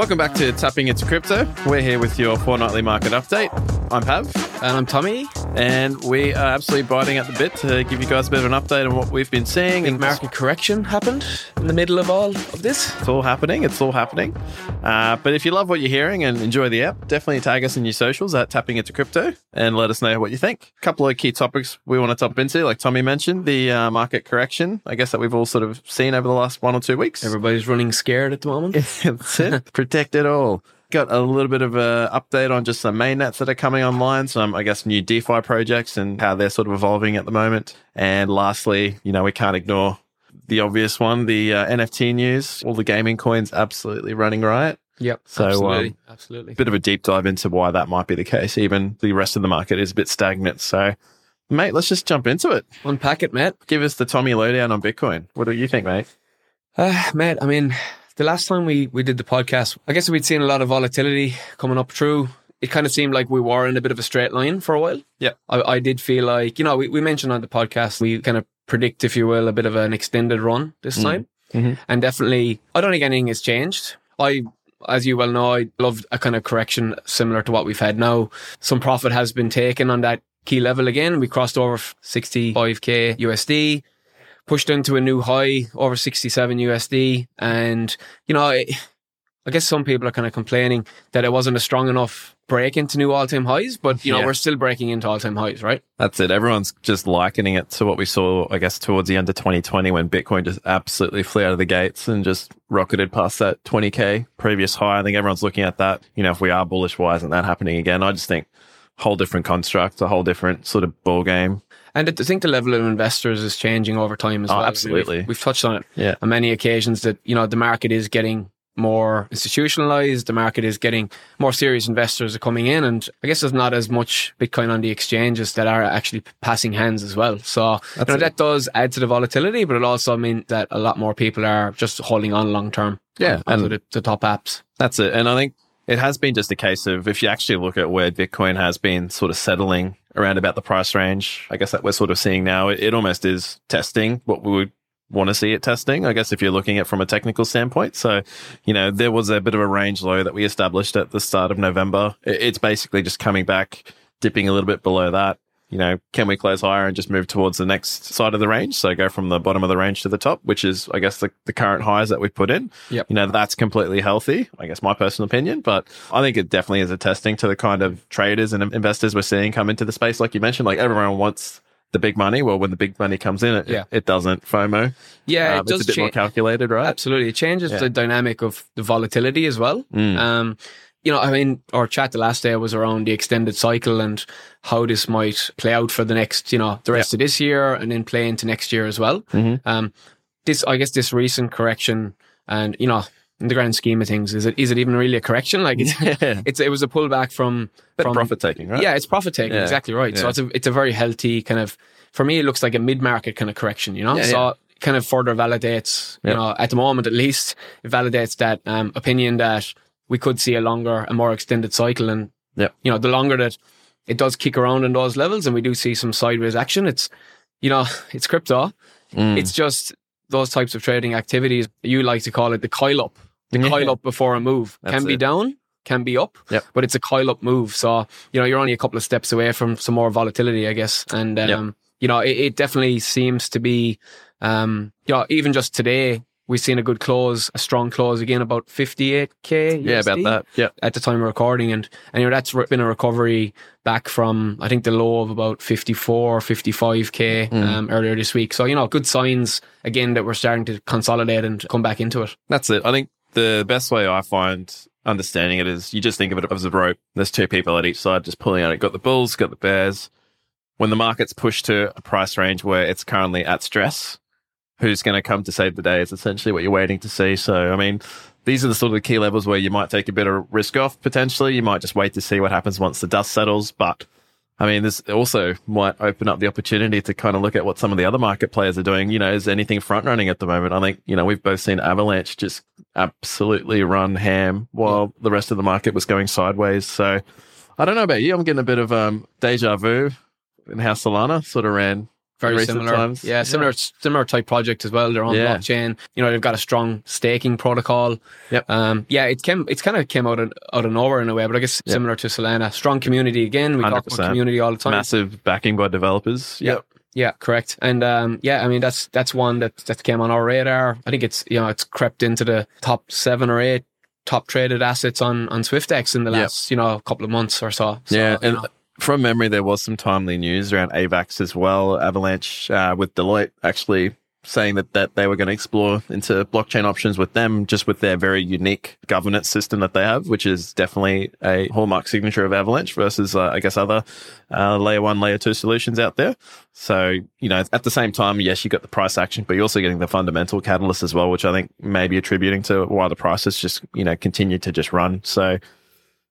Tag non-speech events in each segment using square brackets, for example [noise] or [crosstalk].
Welcome back to Tapping Into Crypto. We're here with your fortnightly market update. I'm Pav. And I'm Tommy. And we are absolutely biting at the bit to give you guys a bit of an update on what we've been seeing. Big market correction happened in the middle of all of this. It's all happening. It's all happening. Uh, but if you love what you're hearing and enjoy the app, definitely tag us in your socials at Tapping Into Crypto and let us know what you think. A couple of key topics we want to top into, like Tommy mentioned, the uh, market correction, I guess that we've all sort of seen over the last one or two weeks. Everybody's running scared at the moment. [laughs] That's it. Protect it all. Got a little bit of an update on just some mainnets that are coming online, some, I guess, new DeFi projects and how they're sort of evolving at the moment. And lastly, you know, we can't ignore the obvious one, the uh, NFT news. All the gaming coins absolutely running riot. Yep. So, absolutely. um, absolutely. Bit of a deep dive into why that might be the case. Even the rest of the market is a bit stagnant. So, mate, let's just jump into it. Unpack it, Matt. Give us the Tommy lowdown on Bitcoin. What do you think, mate? Uh, mate, I mean, the last time we, we did the podcast, I guess we'd seen a lot of volatility coming up through. It kind of seemed like we were in a bit of a straight line for a while. Yeah. I, I did feel like, you know, we, we mentioned on the podcast, we kind of predict, if you will, a bit of an extended run this Mm. time. Mhm. And definitely, I don't think anything has changed. I, as you well know, I love a kind of correction similar to what we've had now. Some profit has been taken on that key level again. We crossed over 65k USD pushed into a new high over 67 USD. And, you know, it, I guess some people are kind of complaining that it wasn't a strong enough break into new all time highs, but, you know, Yeah. we're still breaking into all time highs, right? That's it. Everyone's just likening it to what we saw, I guess, towards the end of 2020 when Bitcoin just absolutely flew out of the gates and just rocketed past that 20K previous high. I think everyone's looking at that. You know, if we are bullish, why isn't that happening again? I just think whole different construct, a whole different sort of ball game. And I think the level of investors is changing over time as Oh, well. absolutely. We've, we've touched on it Yeah. on many occasions that, you know, the market is getting more institutionalized. The market is getting more serious investors are coming in. And I guess there's not as much Bitcoin on the exchanges that are actually passing hands as well. So you know, that does add to the volatility, but it also means that a lot more people are just holding on long term. Yeah, and- the, the top apps. That's it. And I think it has been just a case of if you actually look at where Bitcoin has been sort of settling around about the price range, I guess that we're sort of seeing now, it, it almost is testing what we would want to see it testing, I guess, if you're looking at from a technical standpoint. So, you know, there was a bit of a range low that we established at the start of November. It, it's basically just coming back, dipping a little bit below that. You know, can we close higher and just move towards the next side of the range? So go from the bottom of the range to the top, which is, I guess, the, the current highs that we've put in. Yep. You know, that's completely healthy, I guess, my personal opinion. But I think it definitely is a testing to the kind of traders and investors we're seeing come into the space. Like you mentioned, like everyone wants the big money. Well, when the big money comes in, it, Yeah. it doesn't FOMO. Yeah, Um, it does it's a bit more calculated, right? Absolutely. It changes Yeah. the dynamic of the volatility as well. Mm. Um, you know, I mean, our chat the last day was around the extended cycle and how this might play out for the next, you know, the rest of this year and then play into next year as well. Mhm. Um, this, I guess, this recent correction and, you know, in the grand scheme of things, is it, is it even really a correction? Like it's, [laughs] yeah. it's, it was a pullback from, from profit taking, right? yeah, it's profit taking. Yeah. Exactly right. So it's a, it's a very healthy kind of, for me, it looks like a mid market kind of correction, you know? Yeah, so yeah. kind of further validates, Yeah. you know, at the moment at least, it validates that um, opinion that we could see a longer, a more extended cycle. And, Yeah. you know, the longer that it does kick around in those levels and we do see some sideways action, it's, you know, [laughs] it's crypto. Mm. It's just those types of trading activities. You like to call it the coil up. The Yeah. coil up before a move That's can be it. down, can be up, Yep. but it's a coil up move. So, you know, you're only a couple of steps away from some more volatility, I guess. And, um, Yep. you know, it, it definitely seems to be, um, you know, even just today, we've seen a good close, a strong close again, about 58K. yeah, about that. Yeah. At the time of recording. And, and you know, that's been a recovery back from, I think, the low of about 54, 55K Mm. um, earlier this week. So, you know, good signs again that we're starting to consolidate and come back into it. That's it. I think the best way I find understanding it is you just think of it as a rope. There's two people at each side just pulling on it. Got the bulls, got the bears. When the market's pushed to a price range where it's currently at stress, who's going to come to save the day is essentially what you're waiting to see. So, I mean, these are the sort of key levels where you might take a bit of risk off potentially. You might just wait to see what happens once the dust settles. But I mean, this also might open up the opportunity to kind of look at what some of the other market players are doing. You know, is anything front running at the moment? I think, you know, we've both seen Avalanche just absolutely run ham while the rest of the market was going sideways. So I don't know about you. I'm getting a bit of um, deja vu in how Solana sort of ran very similar. times. Yeah, similar similar type project as well. They're on Yeah. blockchain. You know, they've got a strong staking protocol. Yep. Um, yeah, it came. It's kind of came out of out of nowhere in a way, but I guess Yep. similar to Solana, strong community again. We talk about community all the time. Massive backing by developers. Yeah. Yeah, correct. And um, yeah, I mean that's that's one that that came on our radar. I think it's you know it's crept into the top seven or eight top traded assets on on Swyftx in the Yep. last you know couple of months or so. So, Yeah, and know, from memory, there was some timely news around AVAX as well. Avalanche uh, with Deloitte actually saying that, that they were going to explore into blockchain options with them, just with their very unique governance system that they have, which is definitely a hallmark signature of Avalanche versus, uh, I guess, other uh, layer one, layer two solutions out there. So, you know, at the same time, yes, you got the price action, but you're also getting the fundamental catalyst as well, which I think may be attributing to why the prices just, you know, continue to just run. So,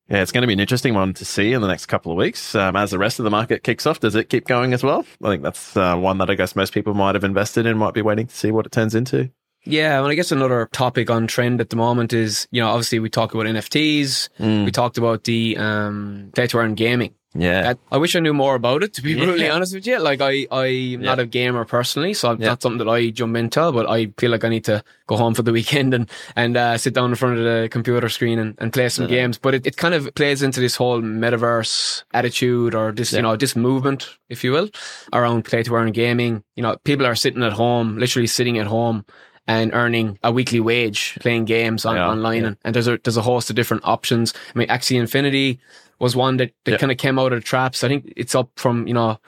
yeah, it's going to be an interesting one to see in the next couple of weeks. Um, as the rest of the market kicks off, does it keep going as well? I think that's uh, one that I guess most people might have invested in, might be waiting to see what it turns into. yeah, well, I guess another topic on trend at the moment is you know obviously we talk about NFTs. Mm. We talked about the um, play to earn gaming. Yeah. That- I wish I knew more about it, to be Yeah. brutally honest with you. Like, I, I'm not a gamer personally, so it's Yeah. not something that I jump into, but I feel like I need to go home for the weekend and, and uh, sit down in front of the computer screen and, and play some Yeah. games. But it, it kind of plays into this whole metaverse attitude or this, Yeah. you know, this movement, if you will, around play to earn gaming. You know, people are sitting at home, literally sitting at home and earning a weekly wage playing games on, Yeah, online. yeah. And, and there's a there's a host of different options. I mean, Axie Infinity was one that, that Yeah. kind of came out of the traps. I think it's up from, you know,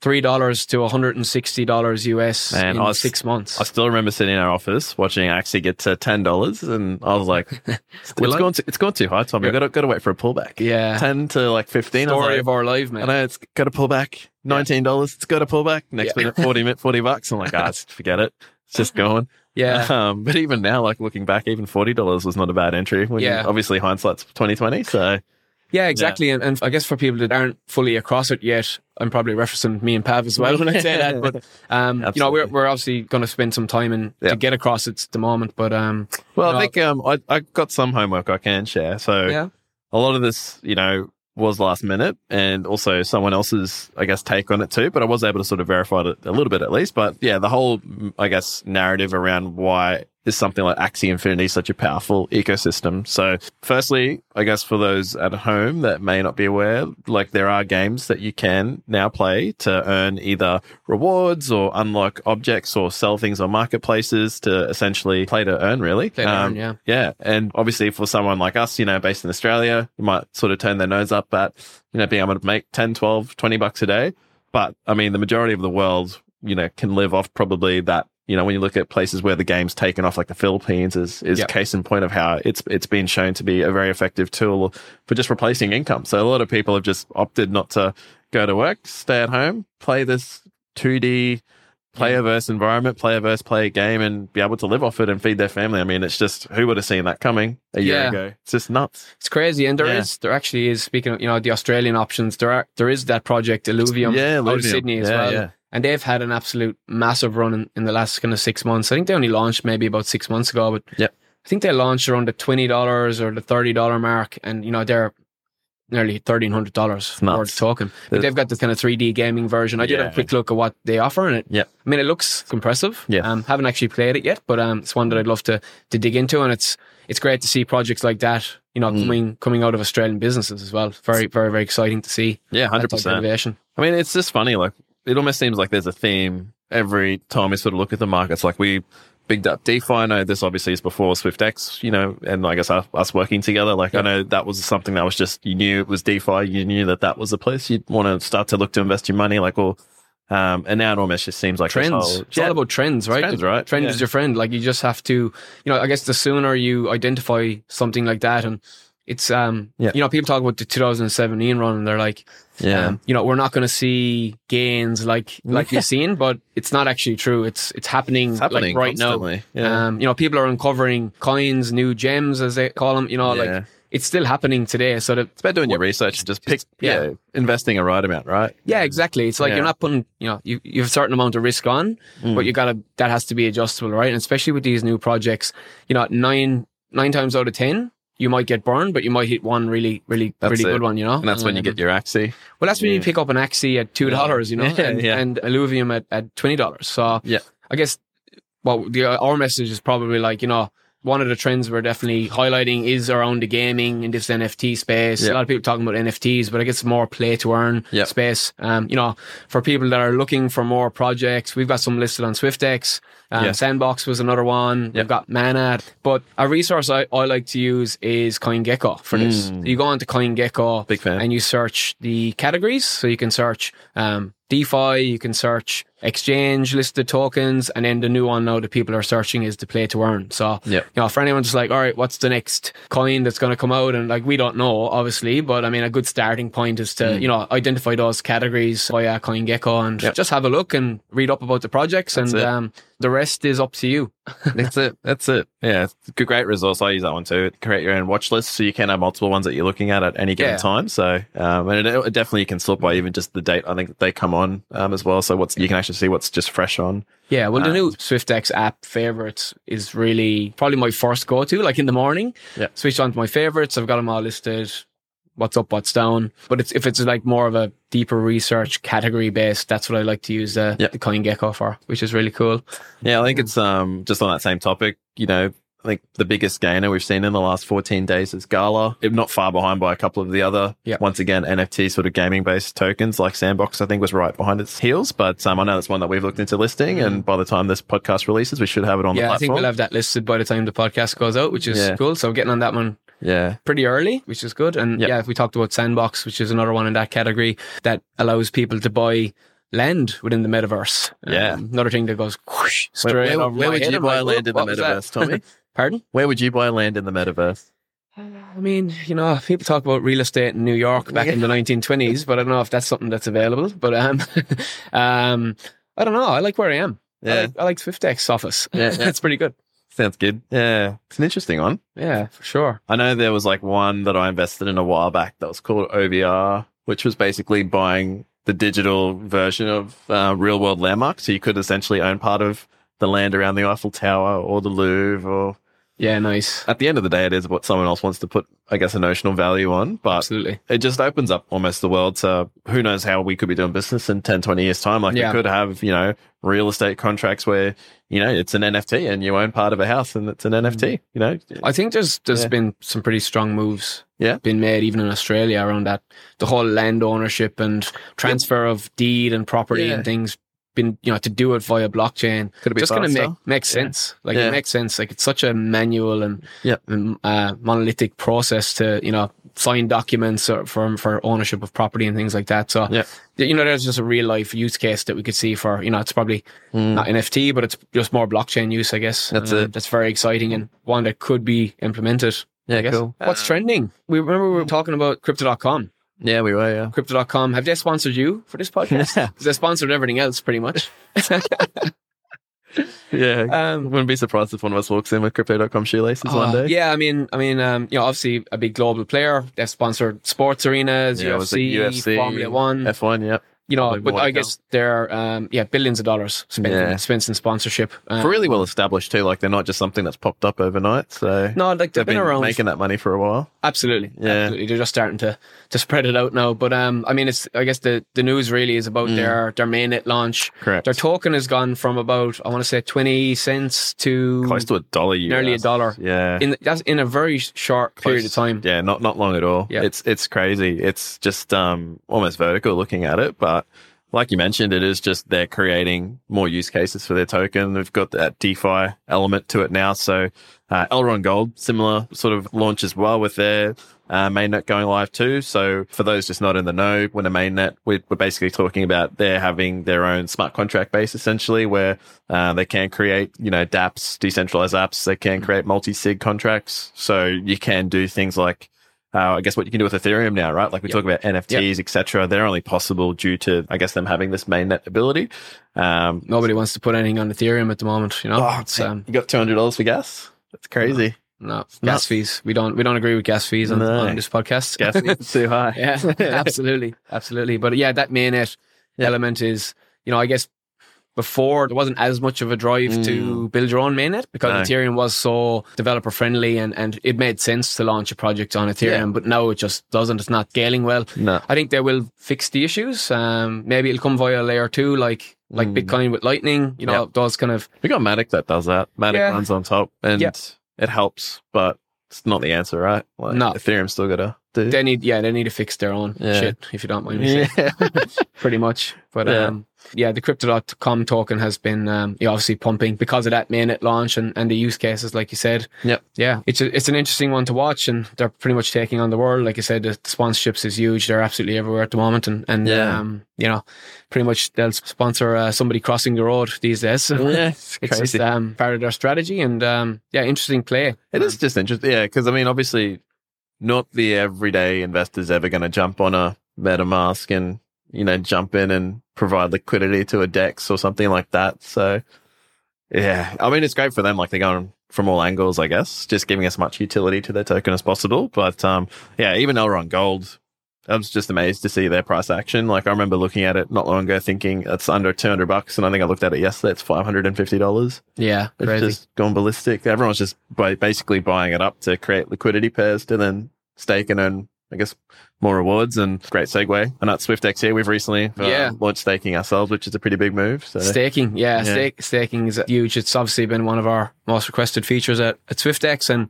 three dollars to $160 US Man, in was- six months. I still remember sitting in our office watching Axie get to ten dollars, and I was like, [laughs] "It's I? gone, to, it's gone too high, Tommy. Yeah. Got to got to wait for a pullback. yeah. ten to like fifteen. Story like, of our life, I know it's got to pull back. Nineteen dollars. It's got to pull back. Next Yeah. minute, forty minute, forty bucks. I'm like, ah, [laughs] forget it. It's just going. Yeah. [laughs] Um, but even now, like looking back, even forty dollars was not a bad entry. When Yeah. Obviously, hindsight's twenty twenty. So Yeah, exactly. And, and I guess for people that aren't fully across it yet, I'm probably referencing me and Pav as well when I say that. But [laughs] um, you know, we're we're obviously going to spend some time in Yeah. to get across it at the moment. But um, Well, No. I think um, I I got some homework I can share. So yeah, a lot of this, you know, was last minute, and also someone else's, I guess, take on it too. But I was able to sort of verify it a little bit at least. But yeah, the whole, I guess, narrative around why is something like Axie Infinity such a powerful ecosystem. So, firstly, I guess for those at home that may not be aware, like there are games that you can now play to earn either rewards or unlock objects or sell things on marketplaces to essentially play to earn, really. Play to earn, Um, yeah. yeah. And obviously for someone like us, you know, based in Australia, you might sort of turn their nose up at, you know, being able to make 10, 12, 20 bucks a day. But I mean, the majority of the world, you know, can live off probably that. You know, when you look at places where the game's taken off, like the Philippines, is is Yep. case in point of how it's it's been shown to be a very effective tool for just replacing income. So a lot of people have just opted not to go to work, stay at home, play this 2D player verse environment, player verse player game, and be able to live off it and feed their family. I mean, it's just who would have seen that coming a year Yeah. ago? It's just nuts. it's crazy. And there is, Yeah. there actually is. Speaking of, you know, the Australian options, there are there is that project Illuvium yeah, out of Sydney as Yeah, well. Yeah. And they've had an absolute massive run in, in the last kind of six months. I think they only launched maybe about six months ago, but Yep. I think they launched around the twenty dollars or the thirty dollar mark, and you know they're nearly thirteen hundred dollars worth talking. But The- they've got this kind of three D gaming version. I did have Yeah. a quick look at what they offer, and it. yeah. I mean, it looks impressive. Yeah. Um, haven't actually played it yet, but um, it's one that I'd love to to dig into, and it's it's great to see projects like that. You know, Mm. coming coming out of Australian businesses as well. Very very very exciting to see. Yeah, hundred percent innovation. I mean, it's just funny. Like, it almost seems like there's a theme every time we sort of look at the markets. Like, we bigged up DeFi. I know this obviously is before Swyftx, you know, and I guess us, us working together. Like, I know that was something that was just, you knew it was DeFi. You knew that that was the place you'd want to start to look to invest your money. Like, well, um, and now it almost just seems like trends. whole- it's all about trends, right? trends, right? Trend Yeah. is your friend. Like you just have to, you know, I guess the sooner you identify something like that, and it's, um, Yeah. you know, people talk about the 2017 run, and they're like, yeah. um, you know, we're not going to see gains like [laughs] like we've seen, but it's not actually true. It's it's happening, it's happening like right constantly. now. Yeah. Um, you know, people are uncovering coins, new gems, as they call them. You know, Yeah. like it's still happening today. So that it's about doing your research and just pick, yeah. yeah, investing a right amount, right? Yeah, exactly. It's like Yeah. you're not putting, you know, you, you have a certain amount of risk on, Mm. but you gotta, that has to be adjustable, right? And especially with these new projects, you know, nine, nine times out of 10, you might get burned, but you might hit one really, really, That's really it. good one, you know? And that's when you get your Axie. Well, that's when you pick up an Axie at two dollars, you know, [laughs] and, yeah. and Illuvium at, at twenty dollars. So Yeah. I guess well, the our message is probably like you know one of the trends we're definitely highlighting is around the gaming in this NFT space. Yeah. A lot of people talking about NFTs, but I guess more play to earn Yeah. space. Um, you know, for people that are looking for more projects, we've got some listed on Swyftx. Um, Yeah. Sandbox was another one. Yeah. We've got Mana, but a resource I, I like to use is CoinGecko for this. Mm. You go onto CoinGecko Big fan. and you search the categories. So you can search um, DeFi, you can search exchange listed tokens, and then the new one now that people are searching is the play to earn. So, Yep. you know, for anyone just like, all right, what's the next coin that's going to come out? And like, we don't know, obviously, but I mean, a good starting point is to, Mm. you know, identify those categories via CoinGecko and Yep. just have a look and read up about the projects. That's and um, the rest is up to you. [laughs] That's it. That's it. Yeah, it's a great resource. I use that one too. Create your own watch list so you can have multiple ones that you're looking at at any given Yeah. time. So, um, and it, it definitely you can sort by even just the date. I think that they come on um, as well. So what's you can actually see what's just fresh on. Yeah, well, the Uh, new Swyftx app favorites is really probably my first go to, like in the morning. Yeah. Switch on to my favorites. I've got them all listed. What's up, what's down. But it's, if it's like more of a deeper research category based, that's what I like to use the, Yeah. the CoinGecko for, which is really cool. Yeah, I think it's um just on that same topic. You know, I think the biggest gainer we've seen in the last 14 days is Gala. If not far behind by a couple of the other, Yeah. once again, NFT sort of gaming based tokens like Sandbox, I think was right behind its heels. But um, I know that's one that we've looked into listing. And by the time this podcast releases, we should have it on the Mm. yeah, I think we'll have that listed by the time the podcast goes out, which is Yeah. cool. So getting on that one yeah. pretty early, which is good. And yeah, we talked about Sandbox, which is another one in that category that allows people to buy land within the metaverse. Yeah. Um, another thing that goes whoosh, straight where- over where would you buy like, land in the "What was that?" metaverse, Tommy? [laughs] Pardon? Where would you buy land in the metaverse? I mean, you know, people talk about real estate in New York back in the 1920s, but I don't know if that's something that's available. But um, [laughs] um, I don't know. I like where I am. I Yeah. like, I like office. Yeah, yeah. [laughs] that's pretty good. Sounds good. Yeah. It's an interesting one. Yeah, for sure. I know there was like one that I invested in a while back that was called OVR, which was basically buying the digital version of uh, real world landmarks. So you could essentially own part of the land around the Eiffel Tower or the Louvre or Yeah, nice. at the end of the day, it is what someone else wants to put, I guess, a notional value on. But Absolutely. it just opens up almost the world to who knows how we could be doing business in 10, 20 years time. Like Yeah. we could have, you know, real estate contracts where, you know, it's an NFT and you own part of a house and it's an mm. NFT, you know? I think there's there's Yeah. been some pretty strong moves Yeah. been made even in Australia around that the whole land ownership and transfer of deed and property Yeah. and things been you know to do it via blockchain Could it be just going to faster? make makes Yeah. sense like Yeah. it makes sense like it's such a manual and Yeah. uh, monolithic process to you know sign documents or for for ownership of property and things like that so Yeah. you know there's just a real life use case that we could see for you know it's probably Mm. not NFT but it's just more blockchain use I guess That's Um, it. that's very exciting and one that could be implemented Yeah, I guess. cool. What's Uh, trending? We remember we were talking about crypto.com. Yeah, we were, yeah. Crypto.com, have they sponsored you for this podcast? [laughs] Yeah. 'Cause they sponsored everything else pretty much. [laughs] Yeah. Um, Wouldn't be surprised if one of us walks in with crypto.com shoelaces one uh, day. yeah, I mean, I mean, um, you know, obviously a big global player. They've sponsored sports arenas, Yeah, UFC, UFC, Formula One. F1, yep. You know, probably but I guess there are um, yeah, billions of dollars spent, Yeah. in, spent in sponsorship. Um, For really well established too. Like they're not just something that's popped up overnight. So no, like they've they've been, been, around making that money for a while. Absolutely. Yeah. Absolutely. They're just starting to to spread it out now. But um I mean it's I guess the, the news really is about Mm. their their mainnet launch. Correct. Their token has gone from about I want to say twenty cents to Close to a dollar US. nearly a dollar. Yeah. in that's in a very short period of time. Yeah, not not long at all. Yeah. It's it's crazy. It's just um almost vertical looking at it, but like you mentioned, it is just they're creating more use cases for their token. They've got that DeFi element to it now. So uh, Elrond Gold, similar sort of launch as well with their uh, mainnet going live too. So for those just not in the know, when a mainnet, we're, we're basically talking about they're having their own smart contract base essentially, where uh, they can create, you know, DApps, decentralized apps. They can create multi-sig contracts. So you can do things like uh, I guess what you can do with Ethereum now, right? Like we Yep. talk about NFTs, etc. They're only possible due to, I guess, them having this mainnet ability. Um, Nobody wants to put anything on Ethereum at the moment, you know. oh, um, you got two hundred dollars for gas. That's crazy. no gas nuts. fees. We don't we don't agree with gas fees on, No. on this podcast. Gas is too [laughs] high. yeah, [laughs] absolutely, absolutely. But yeah, that mainnet Yeah. element is, you know, I guess before there wasn't as much of a drive to build your own mainnet because No. Ethereum was so developer friendly and, and it made sense to launch a project on Ethereum, Yeah. but now it just doesn't. It's not scaling well. No. I think they will fix the issues. Um, maybe it'll come via layer two, like like Bitcoin with Lightning. You know, Mm. Yep. those kind of We got Matic that does that. Matic Yeah. runs on top and Yeah. it helps, but it's not the answer, right? Like No. Ethereum still gotta do. they need. Yeah, they need to fix their own Yeah. shit. If you don't mind me [laughs] saying. [laughs] pretty much. But um, yeah, the crypto.com token has been um, yeah, obviously pumping because of that mainnet launch and, and the use cases, like you said. Yep. Yeah, it's a, it's an interesting one to watch, and they're pretty much taking on the world. Like you said, the, sponsorships is huge. They're absolutely everywhere at the moment, and and Yeah. um, you know, pretty much they'll sponsor uh, somebody crossing the road these days. [laughs] So yeah, it's it's just um, part of their strategy, and um, yeah, interesting play. It is just interesting, yeah, because I mean, obviously, not the everyday investor's ever going to jump on a MetaMask and you know jump in and provide liquidity to a DEX or something like that. So, yeah, I mean, it's great for them. Like they're going from all angles, I guess, just giving as much utility to their token as possible. But um, yeah, even Elrond Gold. I was just amazed to see their price action. Like I remember looking at it not long ago, thinking it's under two hundred bucks, and I think I looked at it yesterday. It's five hundred and fifty dollars. Yeah, It's crazy. just gone ballistic. Everyone's just by basically buying it up to create liquidity pairs to then stake and earn, I guess, more rewards. And great segue. And at Swyftx here, we've recently uh, Yeah. launched staking ourselves, which is a pretty big move. So Staking, yeah, Yeah. Stake, staking is huge. It's obviously been one of our most requested features at, at Swyftx, and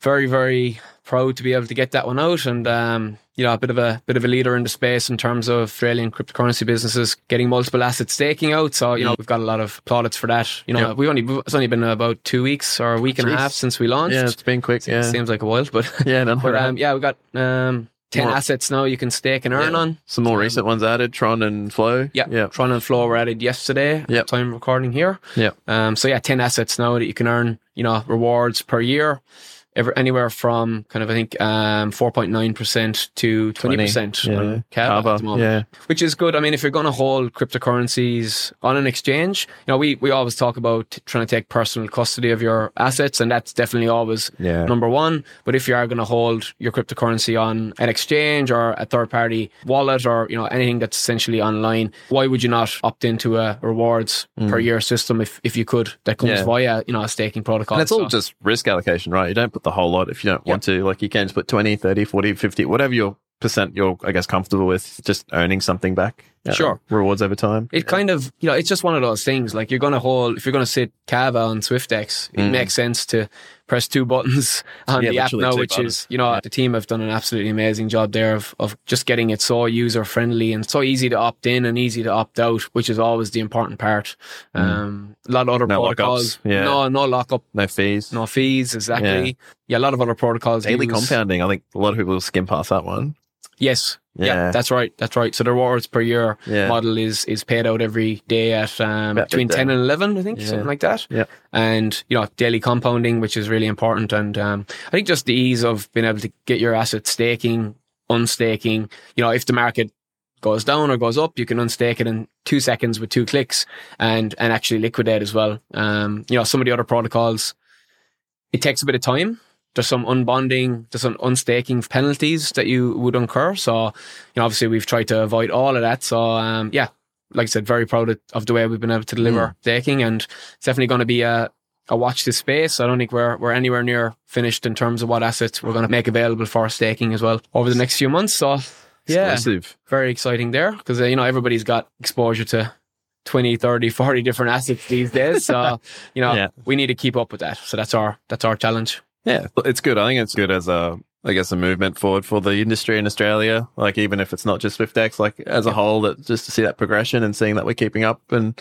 very, very proud to be able to get that one out. And um, you know, a bit of a bit of a leader in the space in terms of Australian cryptocurrency businesses getting multiple asset staking out. So you know, we've got a lot of plaudits for that. You know, Yeah. we've only it's only been about two weeks or a week and a half since we launched. yeah, it's been quick. Yeah, Seems like a while, but [laughs] yeah, no, but um, yeah, we got um, ten More- assets now you can stake and earn Yeah. on. some more recent ones added, Tron and Flow. Yeah, yeah, Tron and Flow were added yesterday. Yep. Time recording here. yeah. Um, so yeah, ten assets now that you can earn, you know, rewards per year, ever anywhere from kind of I think um four point nine percent to twenty percent Yeah, on Kava at the moment, yeah, which is good. I mean, if you're going to hold cryptocurrencies on an exchange, you know, we we always talk about trying to take personal custody of your assets, and that's definitely always yeah. number one. But if you are going to hold your cryptocurrency on an exchange or a third party wallet or you know anything that's essentially online, why would you not opt into a rewards per year system if, if you could that comes Mm. Yeah. via you know a staking protocol? And it's all So- just risk allocation, right? You don't put the whole lot if you don't want to. Like you can just put 20, 30, 40, 50, whatever your percent you're, I guess, comfortable with, just earning something back. Sure. Rewards over time. It kind of, you know, it's just one of those things. Like you're going to hold, if you're going to sit Kava on Swyftx, it Mm. makes sense to press two buttons [laughs] on Yeah, the app now, which buttons. is, you know, the team have done an absolutely amazing job there of, of just getting it so user friendly and so easy to opt in and easy to opt out, which is always the important part. Um, a lot of other Mm. No protocols, lockups, yeah. no, no lockup, No fees. no fees, exactly. Yeah, a lot of other protocols. Daily use- compounding. I think a lot of people will skim past that one. Yes. Yeah. Yeah. that's right. That's right. So the rewards per year Yeah. model is is paid out every day at um, between 10 and 11, I think, Yeah. something like that. Yeah. And, you know, daily compounding, which is really important. And um, I think just the ease of being able to get your asset staking, unstaking, you know, if the market goes down or goes up, you can unstake it in two seconds with two clicks and, and actually liquidate as well. Um, you know, some of the other protocols, it takes a bit of time. There's some unbonding, there's some unstaking penalties that you would incur. So, you know, obviously we've tried to avoid all of that. So, um, yeah, like I said, very proud of, the way we've been able to deliver staking and it's definitely going to be a, a watch this space. I don't think we're, we're anywhere near finished in terms of what assets we're going to make available for staking as well over the next few months. So, yeah, Exclusive. very exciting there because, uh, you know, everybody's got exposure to 20, 30, 40 different [laughs] assets these days. So, you know, Yeah. we need to keep up with that. So that's our, that's our challenge. Yeah, it's good. I think it's good as a, I guess, a movement forward for the industry in Australia. Like, even if it's not just Swyftx, like as a whole, that just to see that progression and seeing that we're keeping up and,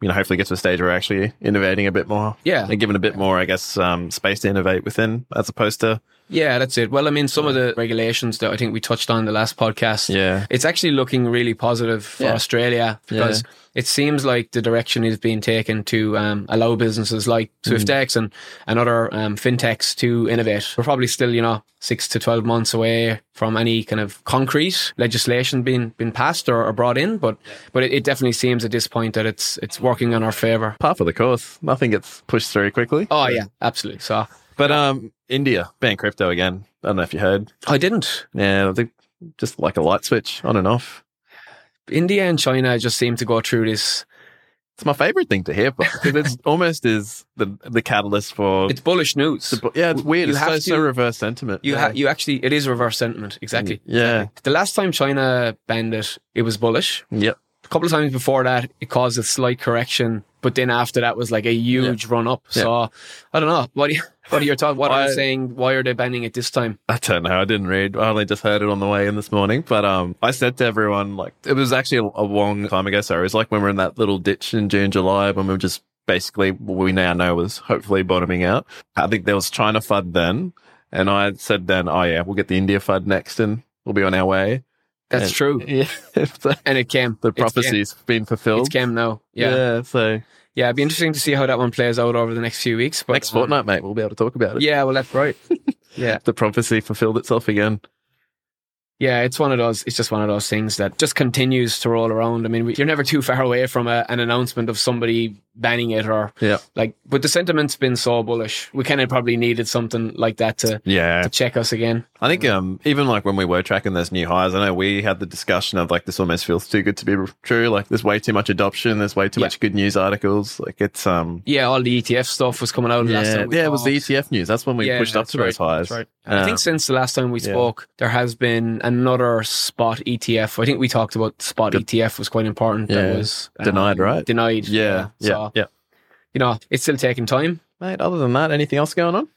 you know, hopefully get to a stage where we're actually innovating a bit more Yeah. and given a bit more, I guess, um, space to innovate within as opposed to, Yeah, that's it. Well, I mean, some of the regulations that I think we touched on in the last podcast, yeah, it's actually looking really positive for Yeah. Australia because it seems like the direction is being taken to um, allow businesses like Mm. Swyftx and, and other um, fintechs to innovate. We're probably still, you know, six to 12 months away from any kind of concrete legislation being, being passed or, or brought in, but, but it, it definitely seems at this point that it's, it's working in our favor. Part for the course. Nothing gets pushed through quickly. Oh, yeah, absolutely. So But um, India ban crypto again. I don't know if you heard. I didn't. Yeah, think just like a light switch on and off. India and China just seem to go through this it's my favorite thing to hear, but it's [laughs] almost is the the catalyst for. It's bullish news. the- yeah, it's weird. You it's have so, to- so reverse sentiment. You yeah. ha- you actually it is reverse sentiment exactly. Yeah. The last time China banned it, it was bullish. Yep. Couple of times before that, it caused a slight correction, but then after that was like a huge run up. So I don't know. What do you [laughs] what are your thoughts? What are you saying? Why are they banning it this time? I don't know. I didn't read. I only just heard it on the way in this morning. But um, I said to everyone, like, it was actually a, a long time ago. So it was like when we were in that little ditch in June, July, when we were just basically what we now know was hopefully bottoming out. I think there was China FUD then. And I said then, oh, yeah, we'll get the India FUD next and we'll be on our way. That's And- true. [laughs] Yeah. And it came. the It's came. prophecy's been fulfilled. It's came now. Yeah. yeah. yeah. It'd be interesting to see how that one plays out over the next few weeks. But, next um, fortnight, mate, we'll be able to talk about it. Yeah, well, that's right. [laughs] yeah. The prophecy fulfilled itself again. Yeah, it's one of those. It's just one of those things that just continues to roll around. I mean, we- you're never too far away from a, an announcement of somebody banning it, or Yeah. like. But the sentiment's been so bullish. We kind of probably needed something like that to, Yeah. to check us again. I think um even like when we were tracking those new highs, I know we had the discussion of like this almost feels too good to be true. Like there's way too much adoption, there's way too Yeah. much good news articles. Like it's um Yeah, all the ETF stuff was coming out last yeah, yeah it was the. ETF news. That's when we Yeah, pushed up to those right, highs. That's right. And I Um, think since the last time we yeah. spoke, there has been another spot ETF. I think we talked about spot Good. ETF was quite important. Yeah. That was um, Denied, right? Denied. Yeah, yeah, So, yeah. you know, it's still taking time. Mate, other than that, anything else going on?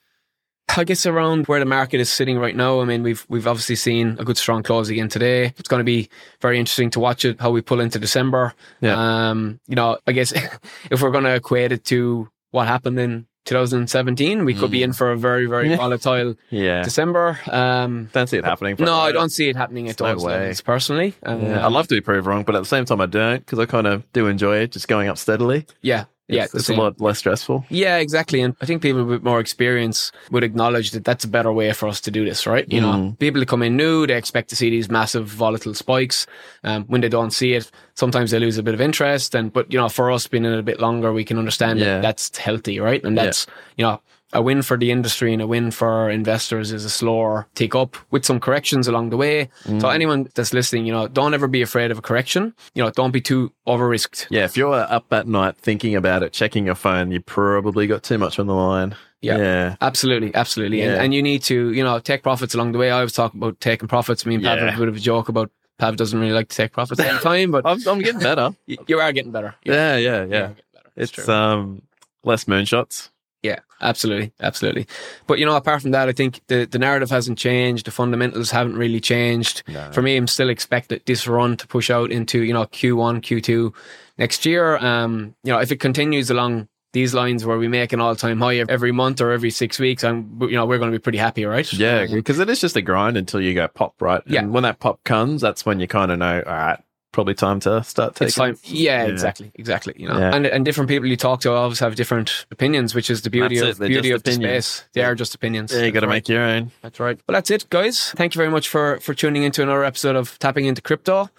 I guess around where the market is sitting right now, I mean, we've we've obviously seen a good strong close again today. It's going to be very interesting to watch it how we pull into December. Yeah. Um, you know, I guess [laughs] if we're going to equate it to what happened in 2017, we could be Mm. in for a very very [laughs] volatile Yeah. December. Um, Don't see it happening. no, I don't see it happening at There's no way. personally. Um, Yeah, I'd love to be proved wrong, but at the same time, I don't because I kind of do enjoy it, just going up steadily. yeah, yeah, it's, it's a lot less stressful. Yeah, exactly. And I think people with more experience would acknowledge that that's a better way for us to do this, right? You know, Mm. people that come in new, they expect to see these massive volatile spikes. Um, when they don't see it, sometimes they lose a bit of interest. And, but, you know, for us being in it a bit longer, we can understand Yeah. that that's healthy, right? And Yeah. that's, you know, a win for the industry and a win for investors is a slower take up with some corrections along the way. Mm. So anyone that's listening, you know, don't ever be afraid of a correction. You know, don't be too over risked. Yeah, if you're up at night thinking about it, checking your phone, you probably got too much on the line. Yeah. Yeah. Absolutely, absolutely. And, Yeah. and you need to, you know, take profits along the way. I always talk about taking profits. Me and Pav Yeah. have a bit of a joke about Pav doesn't really like to take profits all the [laughs] time, but I'm, I'm getting better. [laughs] you are getting better. You yeah, yeah, yeah. It's true. um less moonshots. Yeah, absolutely, absolutely. But you know, apart from that, I think the, the narrative hasn't changed. The fundamentals haven't really changed. For me, I'm still expecting this run to push out into you know Q1, Q2 next year. Um, you know, if it continues along these lines where we make an all time high every month or every six weeks, I'm you know we're going to be pretty happy, right? Yeah, because it is just a grind until you go pop, right? Yeah. And when that pop comes, that's when you kind of know, all right, probably time to start taking. it's time. Yeah, Yeah. exactly, exactly. You know, Yeah. and and different people you talk to always have different opinions, which is the beauty That's of they're beauty of the opinions. space. They are just opinions. Yeah, you got to right. make your own. That's right. Well, that's it, guys. Thank you very much for for tuning into another episode of Tapping into Crypto.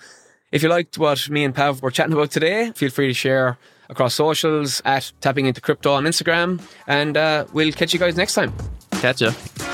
If you liked what me and Pav were chatting about today, feel free to share across socials at Tapping into Crypto on Instagram, and uh, we'll catch you guys next time. Catch ya.